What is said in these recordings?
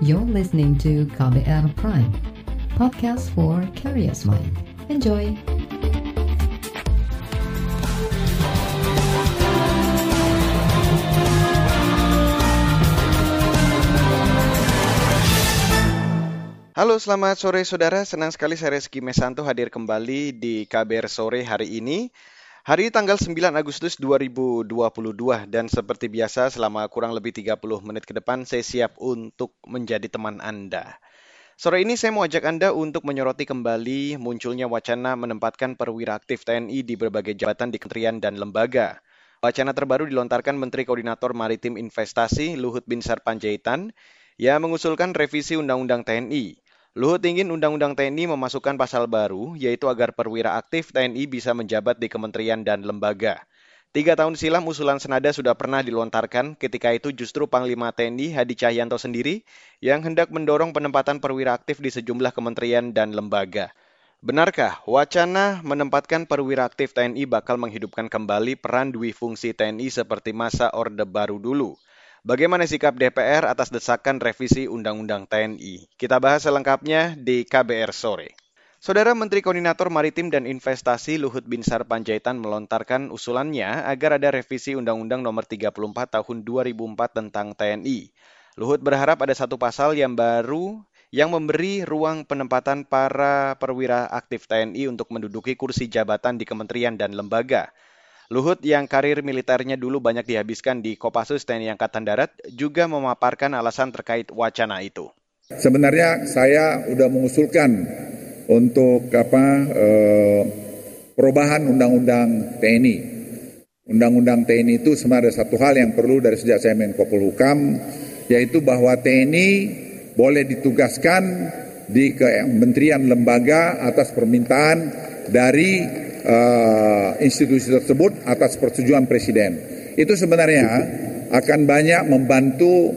You're listening to KBR Prime, podcast for curious mind. Enjoy! Halo, selamat sore saudara. Senang sekali saya Reski Mesanto hadir kembali di KBR sore hari ini. Hari tanggal 9 Agustus 2022 dan seperti biasa selama kurang lebih 30 menit ke depan saya siap untuk menjadi teman Anda. Sore ini saya mau ajak Anda untuk menyoroti kembali munculnya wacana menempatkan perwira aktif TNI di berbagai jabatan di kementerian dan lembaga. Wacana terbaru dilontarkan Menteri Koordinator Maritim Investasi Luhut Binsar Panjaitan yang mengusulkan revisi Undang-Undang TNI. Luhut ingin Undang-Undang TNI memasukkan pasal baru, yaitu agar perwira aktif TNI bisa menjabat di kementerian dan lembaga. Tiga tahun silam usulan senada sudah pernah dilontarkan, ketika itu justru Panglima TNI Hadi Cahyanto sendiri yang hendak mendorong penempatan perwira aktif di sejumlah kementerian dan lembaga. Benarkah wacana menempatkan perwira aktif TNI bakal menghidupkan kembali peran dwi fungsi TNI seperti masa Orde Baru dulu? Bagaimana sikap DPR atas desakan revisi Undang-Undang TNI? Kita bahas selengkapnya di KBR sore. Saudara Menteri Koordinator Maritim dan Investasi Luhut Binsar Panjaitan melontarkan usulannya agar ada revisi Undang-Undang Nomor 34 Tahun 2004 tentang TNI. Luhut berharap ada satu pasal yang baru yang memberi ruang penempatan para perwira aktif TNI untuk menduduki kursi jabatan di kementerian dan lembaga. Luhut yang karir militernya dulu banyak dihabiskan di Kopassus TNI Angkatan Darat juga memaparkan alasan terkait wacana itu. Sebenarnya saya sudah mengusulkan untuk apa eh, perubahan undang-undang TNI. Undang-undang TNI itu sebenarnya satu hal yang perlu dari sejak saya Menko Polhukam yaitu bahwa TNI boleh ditugaskan di kementerian lembaga atas permintaan dari uh, institusi tersebut atas persetujuan presiden. Itu sebenarnya akan banyak membantu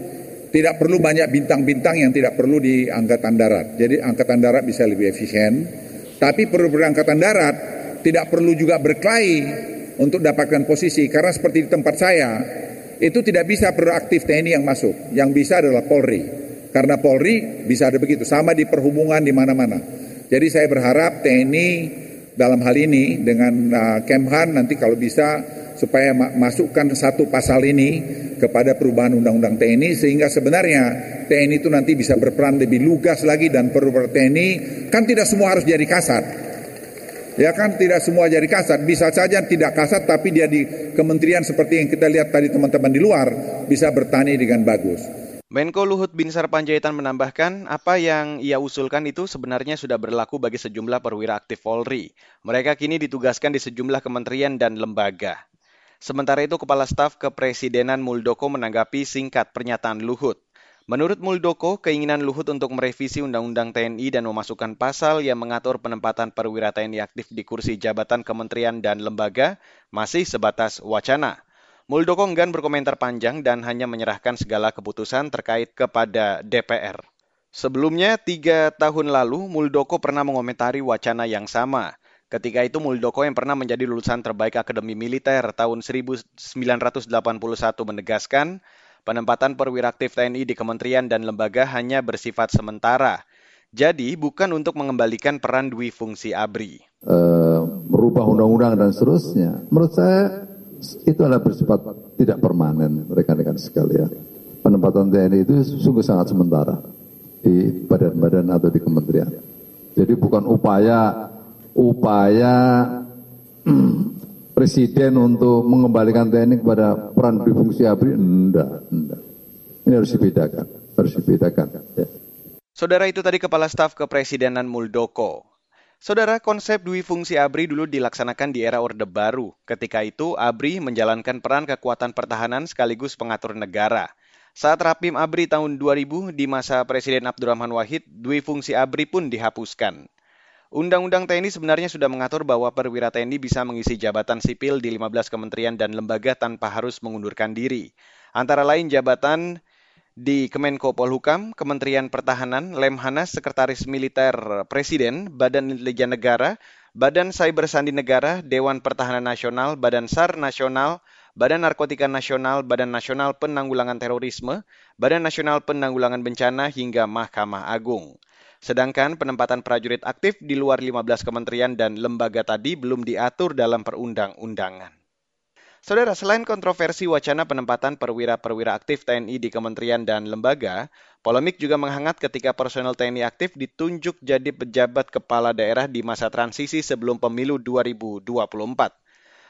tidak perlu banyak bintang-bintang yang tidak perlu di angkatan darat. Jadi angkatan darat bisa lebih efisien. Tapi perlu angkatan darat tidak perlu juga berkelahi untuk dapatkan posisi karena seperti di tempat saya itu tidak bisa proaktif TNI yang masuk. Yang bisa adalah Polri. Karena Polri bisa ada begitu sama di perhubungan di mana-mana. Jadi saya berharap TNI dalam hal ini dengan uh, Kemhan nanti kalau bisa supaya ma masukkan satu pasal ini kepada perubahan undang-undang TNI sehingga sebenarnya TNI itu nanti bisa berperan lebih lugas lagi dan perubahan TNI kan tidak semua harus jadi kasat. Ya kan tidak semua jadi kasat, bisa saja tidak kasat tapi dia di kementerian seperti yang kita lihat tadi teman-teman di luar bisa bertani dengan bagus. Menko Luhut Binsar Panjaitan menambahkan, apa yang ia usulkan itu sebenarnya sudah berlaku bagi sejumlah perwira aktif Polri. Mereka kini ditugaskan di sejumlah kementerian dan lembaga. Sementara itu, Kepala Staf Kepresidenan Muldoko menanggapi singkat pernyataan Luhut. Menurut Muldoko, keinginan Luhut untuk merevisi Undang-Undang TNI dan memasukkan pasal yang mengatur penempatan perwira TNI aktif di kursi jabatan kementerian dan lembaga masih sebatas wacana. Muldoko enggan berkomentar panjang dan hanya menyerahkan segala keputusan terkait kepada DPR. Sebelumnya, tiga tahun lalu, Muldoko pernah mengomentari wacana yang sama. Ketika itu, Muldoko yang pernah menjadi lulusan terbaik Akademi Militer tahun 1981 menegaskan, penempatan perwira aktif TNI di kementerian dan lembaga hanya bersifat sementara. Jadi, bukan untuk mengembalikan peran dwi fungsi ABRI. Uh, merubah undang-undang dan seterusnya. Menurut saya, itu adalah bersifat tidak permanen rekan-rekan sekalian. Penempatan TNI itu sungguh sangat sementara di badan-badan atau di kementerian. Jadi bukan upaya upaya presiden untuk mengembalikan TNI kepada peran fungsi ABRI, enggak, enggak. Ini harus dibedakan, harus dibedakan. Ya. Saudara itu tadi Kepala Staf Kepresidenan Muldoko. Saudara, konsep dwi fungsi ABRI dulu dilaksanakan di era Orde Baru. Ketika itu, ABRI menjalankan peran kekuatan pertahanan sekaligus pengatur negara. Saat Rapim ABRI tahun 2000 di masa Presiden Abdurrahman Wahid, dwi fungsi ABRI pun dihapuskan. Undang-Undang TNI sebenarnya sudah mengatur bahwa perwira TNI bisa mengisi jabatan sipil di 15 kementerian dan lembaga tanpa harus mengundurkan diri. Antara lain jabatan di Kemenko Polhukam, Kementerian Pertahanan, Lemhanas, Sekretaris Militer Presiden, Badan Intelijen Negara, Badan Cyber Sandi Negara, Dewan Pertahanan Nasional, Badan SAR Nasional, Badan Narkotika Nasional, Badan Nasional Penanggulangan Terorisme, Badan Nasional Penanggulangan Bencana hingga Mahkamah Agung. Sedangkan penempatan prajurit aktif di luar 15 kementerian dan lembaga tadi belum diatur dalam perundang-undangan. Saudara, selain kontroversi wacana penempatan perwira-perwira aktif TNI di kementerian dan lembaga, polemik juga menghangat ketika personel TNI aktif ditunjuk jadi pejabat kepala daerah di masa transisi sebelum pemilu 2024.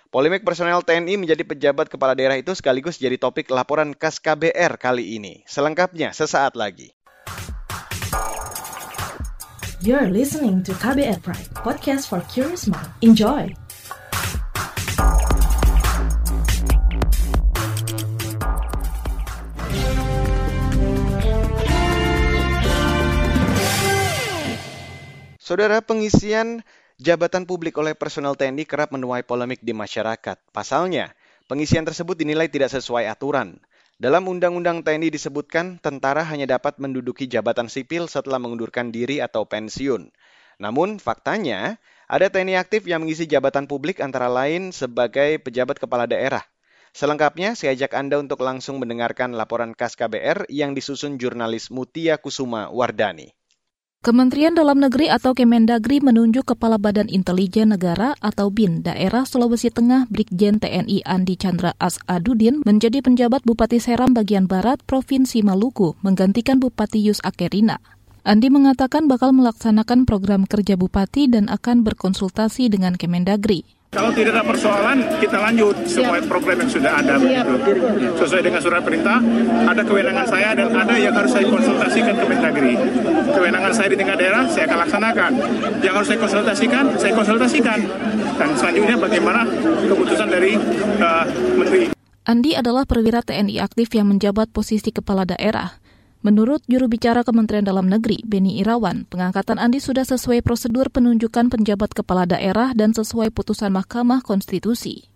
Polemik personel TNI menjadi pejabat kepala daerah itu sekaligus jadi topik laporan KAS KBR kali ini. Selengkapnya sesaat lagi. You're listening to KBR Pride, podcast for curious mind. Enjoy! Saudara, pengisian jabatan publik oleh personel TNI kerap menuai polemik di masyarakat. Pasalnya, pengisian tersebut dinilai tidak sesuai aturan. Dalam Undang-Undang TNI disebutkan, tentara hanya dapat menduduki jabatan sipil setelah mengundurkan diri atau pensiun. Namun, faktanya, ada TNI aktif yang mengisi jabatan publik antara lain sebagai pejabat kepala daerah. Selengkapnya, saya ajak Anda untuk langsung mendengarkan laporan KAS KBR yang disusun jurnalis Mutia Kusuma Wardani. Kementerian Dalam Negeri atau Kemendagri menunjuk Kepala Badan Intelijen Negara atau BIN daerah Sulawesi Tengah Brigjen TNI Andi Chandra Asadudin menjadi penjabat Bupati Seram bagian Barat Provinsi Maluku menggantikan Bupati Yus Akerina. Andi mengatakan bakal melaksanakan program kerja Bupati dan akan berkonsultasi dengan Kemendagri. Kalau tidak ada persoalan, kita lanjut semua program yang sudah ada. Sesuai dengan surat perintah, ada kewenangan saya dan ada yang harus saya konsultasikan ke Mendagri. Kewenangan saya di tingkat daerah, saya akan laksanakan. Yang harus saya konsultasikan, saya konsultasikan. Dan selanjutnya bagaimana keputusan dari uh, Menteri. Andi adalah perwira TNI aktif yang menjabat posisi kepala daerah. Menurut juru bicara Kementerian Dalam Negeri, Beni Irawan, pengangkatan Andi sudah sesuai prosedur penunjukan penjabat kepala daerah dan sesuai putusan Mahkamah Konstitusi.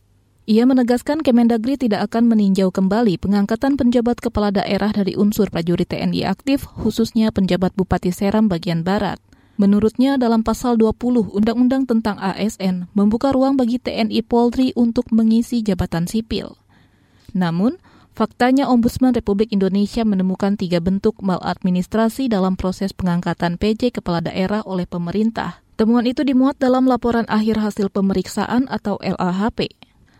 Ia menegaskan Kemendagri tidak akan meninjau kembali pengangkatan penjabat kepala daerah dari unsur prajurit TNI aktif, khususnya penjabat Bupati Seram bagian Barat. Menurutnya, dalam pasal 20 Undang-Undang tentang ASN membuka ruang bagi TNI Polri untuk mengisi jabatan sipil. Namun, Faktanya, Ombudsman Republik Indonesia menemukan tiga bentuk maladministrasi dalam proses pengangkatan PJ kepala daerah oleh pemerintah. Temuan itu dimuat dalam laporan akhir hasil pemeriksaan atau LAHP.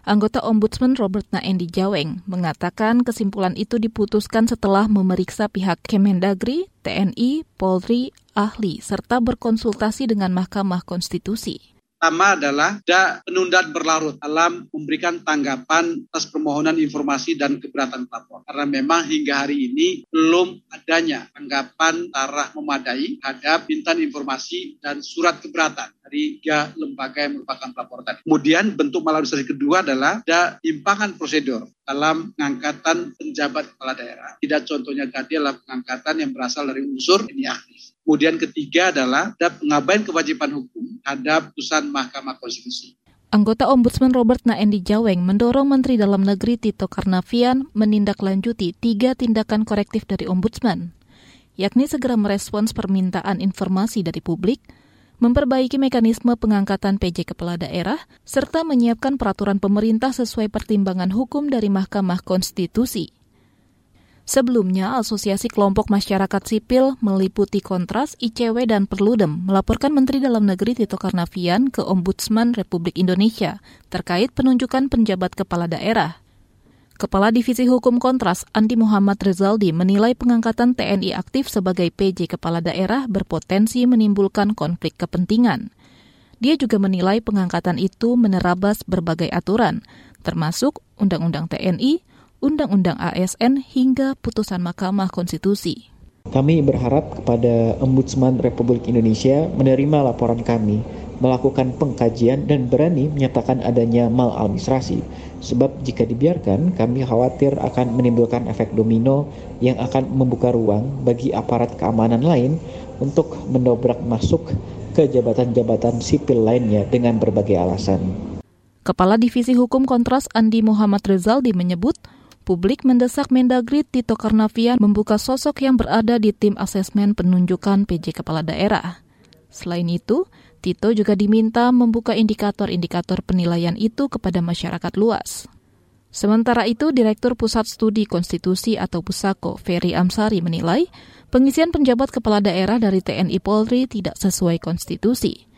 Anggota Ombudsman Robert Naendi Jaweng mengatakan kesimpulan itu diputuskan setelah memeriksa pihak Kemendagri, TNI, Polri, ahli, serta berkonsultasi dengan Mahkamah Konstitusi. Pertama adalah ada penundaan berlarut dalam memberikan tanggapan atas permohonan informasi dan keberatan pelapor. Karena memang hingga hari ini belum adanya tanggapan arah memadai terhadap pintan informasi dan surat keberatan dari tiga lembaga yang merupakan pelapor tadi. Kemudian bentuk maladministrasi kedua adalah ada timpangan prosedur dalam pengangkatan penjabat kepala daerah. Tidak contohnya tadi adalah pengangkatan yang berasal dari unsur ini aktif. Kemudian ketiga adalah ada pengabaian kewajiban hukum terhadap putusan Mahkamah Konstitusi. Anggota Ombudsman Robert Naendi Jaweng mendorong Menteri Dalam Negeri Tito Karnavian menindaklanjuti tiga tindakan korektif dari Ombudsman, yakni segera merespons permintaan informasi dari publik, memperbaiki mekanisme pengangkatan PJ Kepala Daerah, serta menyiapkan peraturan pemerintah sesuai pertimbangan hukum dari Mahkamah Konstitusi. Sebelumnya, Asosiasi Kelompok Masyarakat Sipil meliputi Kontras, ICW, dan Perludem melaporkan Menteri Dalam Negeri Tito Karnavian ke Ombudsman Republik Indonesia terkait penunjukan penjabat kepala daerah. Kepala Divisi Hukum Kontras, Andi Muhammad Rezaldi, menilai pengangkatan TNI aktif sebagai PJ Kepala Daerah berpotensi menimbulkan konflik kepentingan. Dia juga menilai pengangkatan itu menerabas berbagai aturan, termasuk Undang-Undang TNI, Undang-Undang ASN hingga putusan Mahkamah Konstitusi. Kami berharap kepada Ombudsman Republik Indonesia menerima laporan kami, melakukan pengkajian dan berani menyatakan adanya maladministrasi. Sebab jika dibiarkan, kami khawatir akan menimbulkan efek domino yang akan membuka ruang bagi aparat keamanan lain untuk mendobrak masuk ke jabatan-jabatan sipil lainnya dengan berbagai alasan. Kepala Divisi Hukum Kontras Andi Muhammad Rezaldi menyebut, publik mendesak Mendagri Tito Karnavian membuka sosok yang berada di tim asesmen penunjukan PJ Kepala Daerah. Selain itu, Tito juga diminta membuka indikator-indikator penilaian itu kepada masyarakat luas. Sementara itu, Direktur Pusat Studi Konstitusi atau Pusako, Ferry Amsari menilai, pengisian penjabat kepala daerah dari TNI Polri tidak sesuai konstitusi.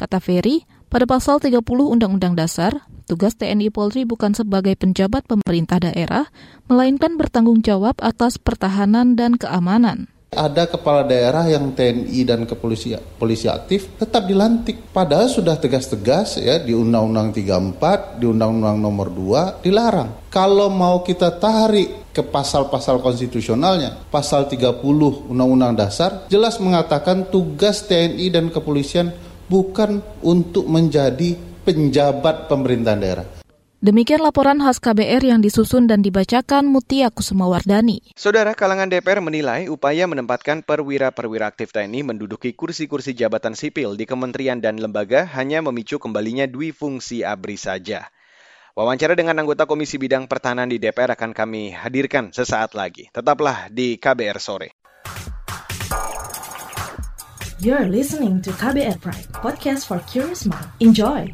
Kata Ferry, pada pasal 30 Undang-Undang Dasar, tugas TNI Polri bukan sebagai penjabat pemerintah daerah, melainkan bertanggung jawab atas pertahanan dan keamanan ada kepala daerah yang TNI dan kepolisi polisi aktif tetap dilantik. Padahal sudah tegas-tegas ya di Undang-Undang 34, di Undang-Undang Nomor 2 dilarang. Kalau mau kita tarik ke pasal-pasal konstitusionalnya, pasal 30 Undang-Undang Dasar jelas mengatakan tugas TNI dan kepolisian bukan untuk menjadi penjabat pemerintahan daerah. Demikian laporan khas KBR yang disusun dan dibacakan Mutia Kusumawardani. Saudara kalangan DPR menilai upaya menempatkan perwira-perwira aktif TNI menduduki kursi-kursi jabatan sipil di kementerian dan lembaga hanya memicu kembalinya dui fungsi ABRI saja. Wawancara dengan anggota Komisi Bidang Pertahanan di DPR akan kami hadirkan sesaat lagi. Tetaplah di KBR Sore. You're listening to KBR Pride, podcast for curious mind. Enjoy!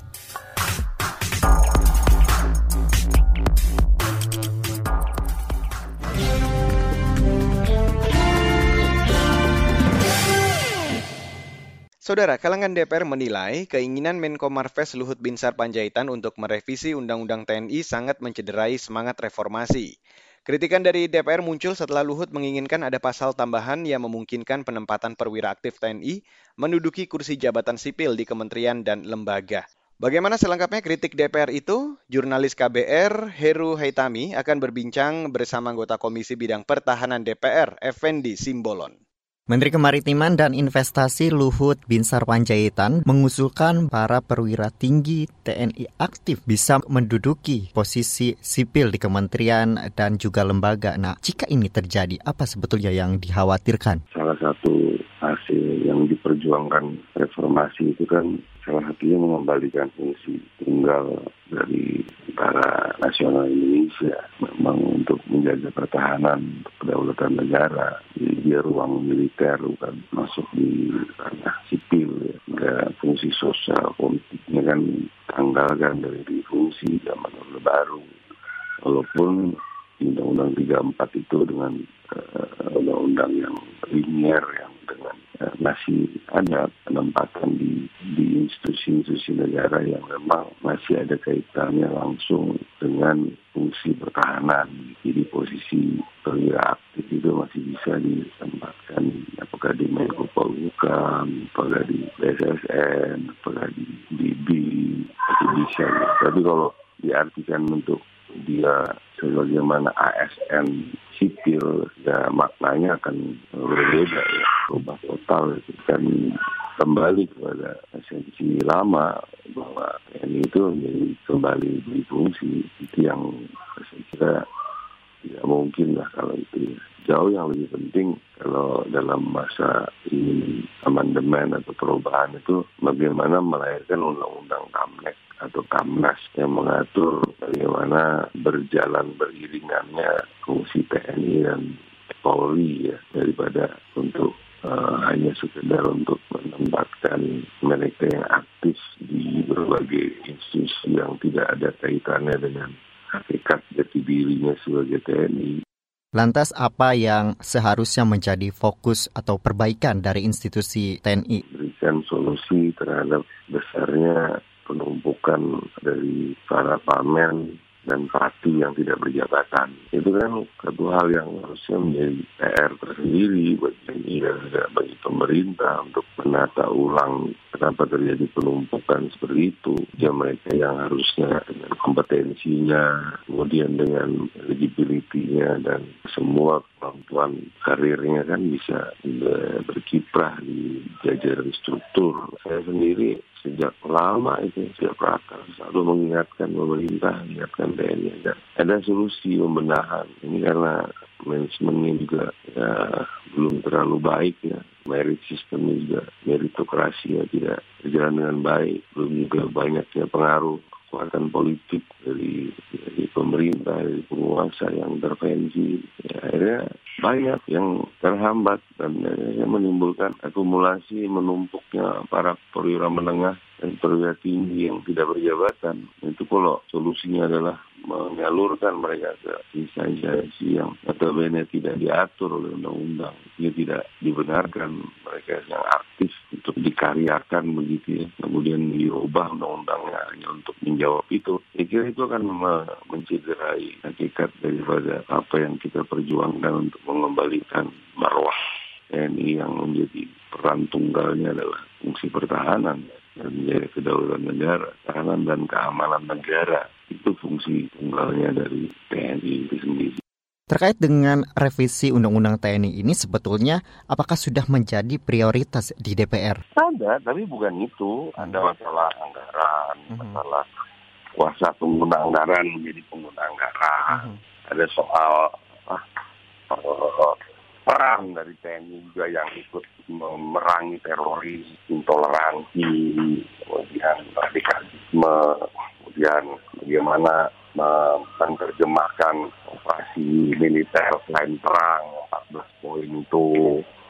Saudara, kalangan DPR menilai keinginan Menko Marves Luhut Binsar Panjaitan untuk merevisi Undang-Undang TNI sangat mencederai semangat reformasi. Kritikan dari DPR muncul setelah Luhut menginginkan ada pasal tambahan yang memungkinkan penempatan perwira aktif TNI menduduki kursi jabatan sipil di kementerian dan lembaga. Bagaimana selengkapnya kritik DPR itu? Jurnalis KBR Heru Haitami akan berbincang bersama anggota Komisi Bidang Pertahanan DPR, Effendi Simbolon. Menteri Kemaritiman dan Investasi Luhut Binsar Panjaitan mengusulkan para perwira tinggi TNI aktif bisa menduduki posisi sipil di kementerian dan juga lembaga. Nah, jika ini terjadi, apa sebetulnya yang dikhawatirkan? Salah satu hasil yang diperjuangkan reformasi itu kan salah satunya mengembalikan fungsi tunggal dari tentara nasional Indonesia memang untuk menjaga pertahanan kedaulatan negara di dia ruang militer bukan masuk di ranah sipil ya. Nggak fungsi sosial politiknya kan tanggalkan dari fungsi zaman Orde Baru walaupun Undang-Undang 34 itu dengan undang-undang yang linier yang dengan uh, masih ada penempatan di di institusi-institusi negara yang memang masih ada kaitannya langsung dengan fungsi pertahanan. Jadi posisi perwira aktif itu masih bisa ditempatkan apakah di Menko Polhukam, apakah di BSSN, apakah di BB, itu bisa. Tapi kalau diartikan untuk dia sebagaimana ASN sipil ya maknanya akan berbeda ya berubah total kan kembali kepada esensi lama bahwa TNI itu menjadi kembali berfungsi itu yang saya kira tidak mungkin lah kalau itu jauh yang lebih penting kalau dalam masa ini amandemen atau perubahan itu bagaimana melahirkan undang-undang Kamnek atau Kamnas yang mengatur bagaimana berjalan beriringannya fungsi TNI dan Polri ya daripada untuk uh, hanya sekedar untuk menempatkan mereka yang aktif di berbagai institusi yang tidak ada kaitannya dengan hakikat jati dirinya sebagai TNI. Lantas apa yang seharusnya menjadi fokus atau perbaikan dari institusi TNI? Berikan solusi terhadap besarnya penumpukan dari para pamen dan parti yang tidak berjabatan. Itu kan satu hal yang harusnya menjadi PR tersendiri bagi bagi pemerintah untuk menata ulang kenapa terjadi penumpukan seperti itu. Ya mereka yang harusnya dengan kompetensinya, kemudian dengan eligibility-nya dan semua kemampuan karirnya kan bisa berkiprah di jajaran struktur. Saya sendiri sejak lama itu sejak praktek selalu mengingatkan pemerintah, mengingatkan TNI ada ada solusi pembenahan. Ini karena manajemennya juga ya belum terlalu baik ya. Merit sistemnya juga meritokrasi ya tidak berjalan dengan baik. Belum juga banyaknya pengaruh kekuatan politik dari, dari pemerintah, dari penguasa yang intervensi. Ya, akhirnya banyak yang terhambat dan ya, menimbulkan akumulasi menumpuknya para perwira menengah dan perwira tinggi yang tidak berjabatan. Itu kalau solusinya adalah menyalurkan mereka ke instansi yang notabene tidak diatur oleh undang-undang. Ini tidak dibenarkan mereka yang aktif untuk dikaryakan begitu ya. Kemudian diubah undang-undangnya hanya untuk menjawab itu. Saya kira itu akan mencederai hakikat daripada apa yang kita perjuangkan untuk mengembalikan marwah TNI yang menjadi peran tunggalnya adalah fungsi pertahanan menjaga kedaulatan negara, pertahanan dan keamanan negara. Itu fungsi tunggalnya dari TNI itu sendiri. Terkait dengan revisi Undang-Undang TNI ini sebetulnya apakah sudah menjadi prioritas di DPR? Ada, tapi bukan itu. Ada masalah anggaran, mm -hmm. masalah kuasa pengguna anggaran menjadi pengguna anggaran. Mm -hmm. Ada soal ah, perang dari TNI juga yang ikut memerangi teroris, intoleransi, kemudian radikalisme, kemudian bagaimana menerjemahkan operasi militer selain perang 14 poin itu.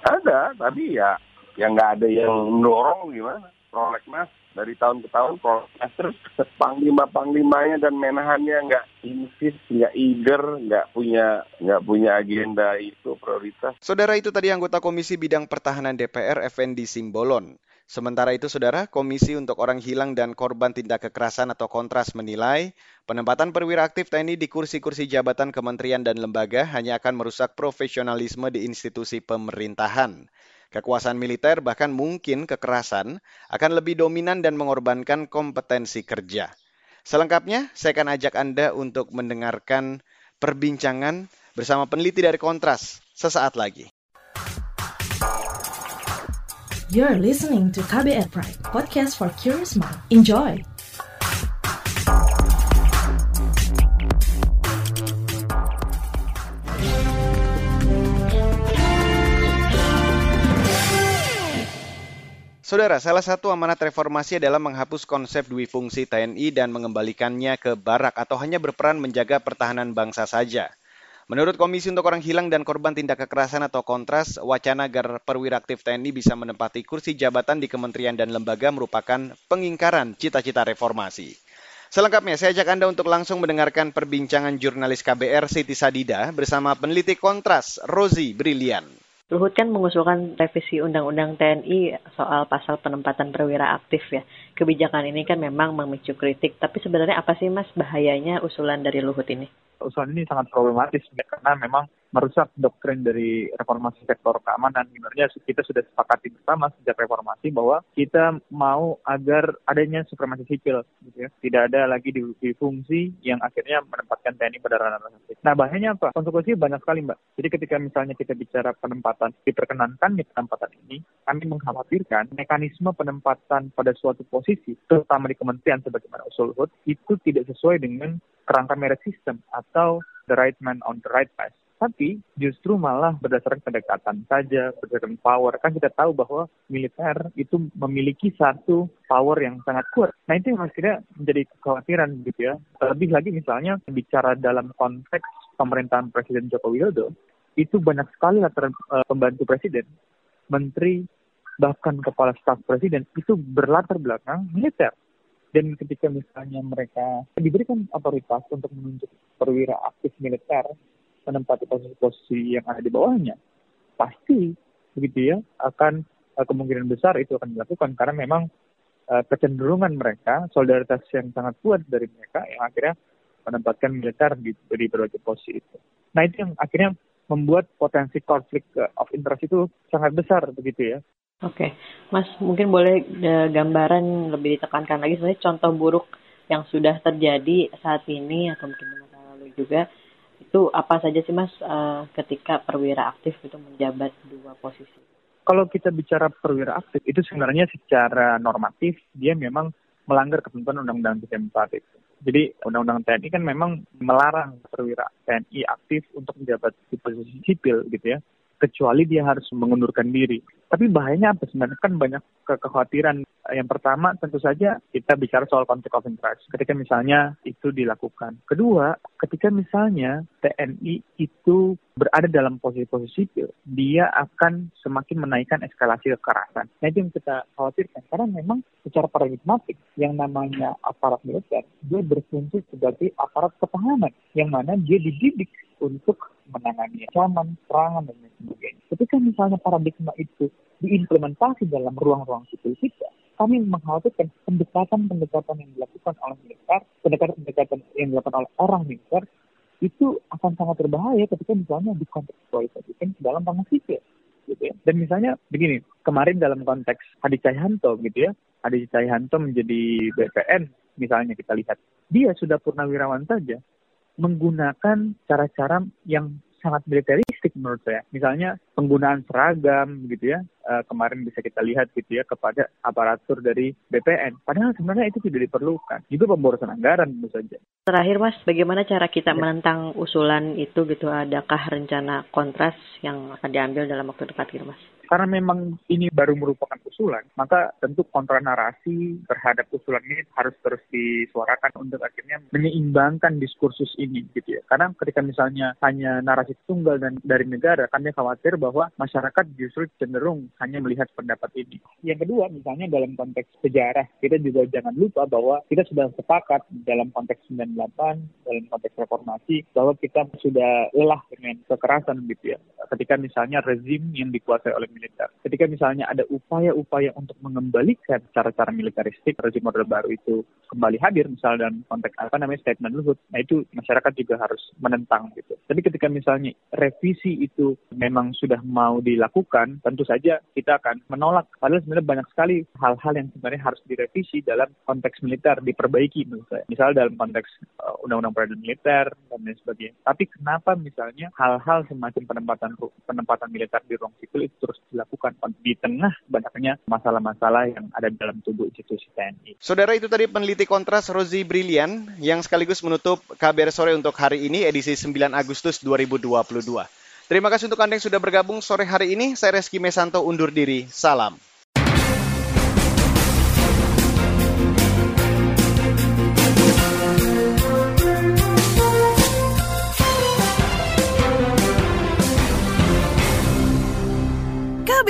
Ada tapi ya yang nggak ada yang mendorong gimana prolegnas dari tahun ke tahun prolegnas terus panglima panglimanya dan menahannya nggak insist nggak eager nggak punya nggak punya agenda itu prioritas. Saudara itu tadi anggota Komisi Bidang Pertahanan DPR Effendi Simbolon. Sementara itu, Saudara, Komisi untuk Orang Hilang dan Korban Tindak Kekerasan atau Kontras menilai penempatan perwira aktif TNI di kursi-kursi jabatan kementerian dan lembaga hanya akan merusak profesionalisme di institusi pemerintahan. Kekuasaan militer bahkan mungkin kekerasan akan lebih dominan dan mengorbankan kompetensi kerja. Selengkapnya, saya akan ajak Anda untuk mendengarkan perbincangan bersama peneliti dari Kontras sesaat lagi. You're listening to KBR Pride, podcast for curious mind. Enjoy! Saudara, salah satu amanat reformasi adalah menghapus konsep dwi fungsi TNI dan mengembalikannya ke barak atau hanya berperan menjaga pertahanan bangsa saja. Menurut Komisi untuk Orang Hilang dan Korban Tindak Kekerasan atau Kontras, wacana agar perwira aktif TNI bisa menempati kursi jabatan di kementerian dan lembaga merupakan pengingkaran cita-cita reformasi. Selengkapnya, saya ajak Anda untuk langsung mendengarkan perbincangan jurnalis KBR Siti Sadida bersama peneliti Kontras, Rozi Brilian. Luhut kan mengusulkan revisi Undang-Undang TNI soal pasal penempatan perwira aktif ya. Kebijakan ini kan memang memicu kritik, tapi sebenarnya apa sih Mas bahayanya usulan dari Luhut ini? Usulan ini sangat problematis karena memang merusak doktrin dari reformasi sektor keamanan. Sebenarnya kita sudah sepakati bersama sejak reformasi bahwa kita mau agar adanya supremasi sipil, gitu ya. Tidak ada lagi di, di fungsi yang akhirnya menempatkan TNI pada ranah sipil. Nah, bahayanya apa? Konsekuensi banyak sekali, Mbak. Jadi ketika misalnya kita bicara penempatan, diperkenankan di penempatan ini, kami mengkhawatirkan mekanisme penempatan pada suatu posisi, terutama di kementerian sebagaimana usul itu tidak sesuai dengan kerangka merit system atau the right man on the right place tapi justru malah berdasarkan kedekatan saja, berdasarkan power. Kan kita tahu bahwa militer itu memiliki satu power yang sangat kuat. Nah itu yang akhirnya menjadi kekhawatiran gitu ya. Lebih lagi misalnya bicara dalam konteks pemerintahan Presiden Joko Widodo, itu banyak sekali latar uh, pembantu presiden, menteri, bahkan kepala staf presiden itu berlatar belakang militer. Dan ketika misalnya mereka diberikan otoritas untuk menunjuk perwira aktif militer, menempati posisi-posisi yang ada di bawahnya, pasti begitu ya akan uh, kemungkinan besar itu akan dilakukan karena memang uh, kecenderungan mereka solidaritas yang sangat kuat dari mereka yang akhirnya menempatkan militer di, di berbagai posisi itu. Nah itu yang akhirnya membuat potensi konflik uh, of interest itu sangat besar begitu ya. Oke, Mas mungkin boleh gambaran lebih ditekankan lagi sebenarnya contoh buruk yang sudah terjadi saat ini atau mungkin masa lalu juga itu apa saja sih Mas uh, ketika perwira aktif itu menjabat dua posisi? Kalau kita bicara perwira aktif itu sebenarnya secara normatif dia memang melanggar ketentuan Undang-Undang 34 itu. Jadi Undang-Undang TNI kan memang melarang perwira TNI aktif untuk menjabat di posisi sipil gitu ya. kecuali dia harus mengundurkan diri. Tapi bahayanya apa sebenarnya kan banyak ke kekhawatiran. Yang pertama tentu saja kita bicara soal konflik of interest. Ketika misalnya itu dilakukan. Kedua, ketika misalnya TNI itu berada dalam posisi-posisi sipil, dia akan semakin menaikkan eskalasi kekerasan. Nah itu yang kita khawatirkan. Karena memang secara paradigmatik yang namanya aparat militer, dia berfungsi sebagai aparat pertahanan. Yang mana dia dididik untuk menangani ancaman, serangan, dan lain sebagainya. Ketika misalnya paradigma itu diimplementasi dalam ruang-ruang sipil kita, kami mengkhawatirkan pendekatan-pendekatan yang dilakukan oleh militer, pendekatan-pendekatan yang dilakukan oleh orang militer, itu akan sangat berbahaya ketika misalnya dikontekstualisasikan ke dalam ranah sipil. Gitu ya. Dan misalnya begini, kemarin dalam konteks Hadi Cahyanto gitu ya, Hadi Cahyanto menjadi BPN misalnya kita lihat, dia sudah purnawirawan saja, menggunakan cara-cara yang sangat militeristik menurut saya. Misalnya penggunaan seragam gitu ya, uh, kemarin bisa kita lihat gitu ya kepada aparatur dari BPN. Padahal sebenarnya itu tidak diperlukan. Juga pemborosan anggaran tentu saja. Terakhir Mas, bagaimana cara kita ya. menentang usulan itu gitu? Adakah rencana kontras yang akan diambil dalam waktu dekat gitu Mas? Karena memang ini baru merupakan usulan, maka tentu kontra narasi terhadap usulan ini harus terus disuarakan untuk akhirnya menyeimbangkan diskursus ini gitu ya. Karena ketika misalnya hanya narasi tunggal dan dari negara, kami khawatir bahwa masyarakat justru cenderung hanya melihat pendapat ini. Yang kedua, misalnya dalam konteks sejarah, kita juga jangan lupa bahwa kita sudah sepakat dalam konteks 98, dalam konteks reformasi, bahwa kita sudah lelah dengan kekerasan gitu ya. Ketika misalnya rezim yang dikuasai oleh militer. Ketika misalnya ada upaya-upaya untuk mengembalikan cara-cara militeristik rezim model baru itu kembali hadir, misalnya dalam konteks apa namanya statement Luhut, nah itu masyarakat juga harus menentang gitu. Tapi ketika misalnya revisi itu memang sudah mau dilakukan, tentu saja kita akan menolak. Padahal sebenarnya banyak sekali hal-hal yang sebenarnya harus direvisi dalam konteks militer, diperbaiki saya. Misal dalam konteks uh, undang-undang peradilan militer dan lain sebagainya. Tapi kenapa misalnya hal-hal semacam penempatan penempatan militer di ruang sipil itu terus dilakukan di tengah banyaknya masalah-masalah yang ada dalam tubuh institusi TNI. Saudara itu tadi peneliti kontras Rozi Brilian yang sekaligus menutup KBR sore untuk hari ini edisi 9 Agustus 2022. Terima kasih untuk Anda yang sudah bergabung sore hari ini. Saya Reski Mesanto undur diri. Salam.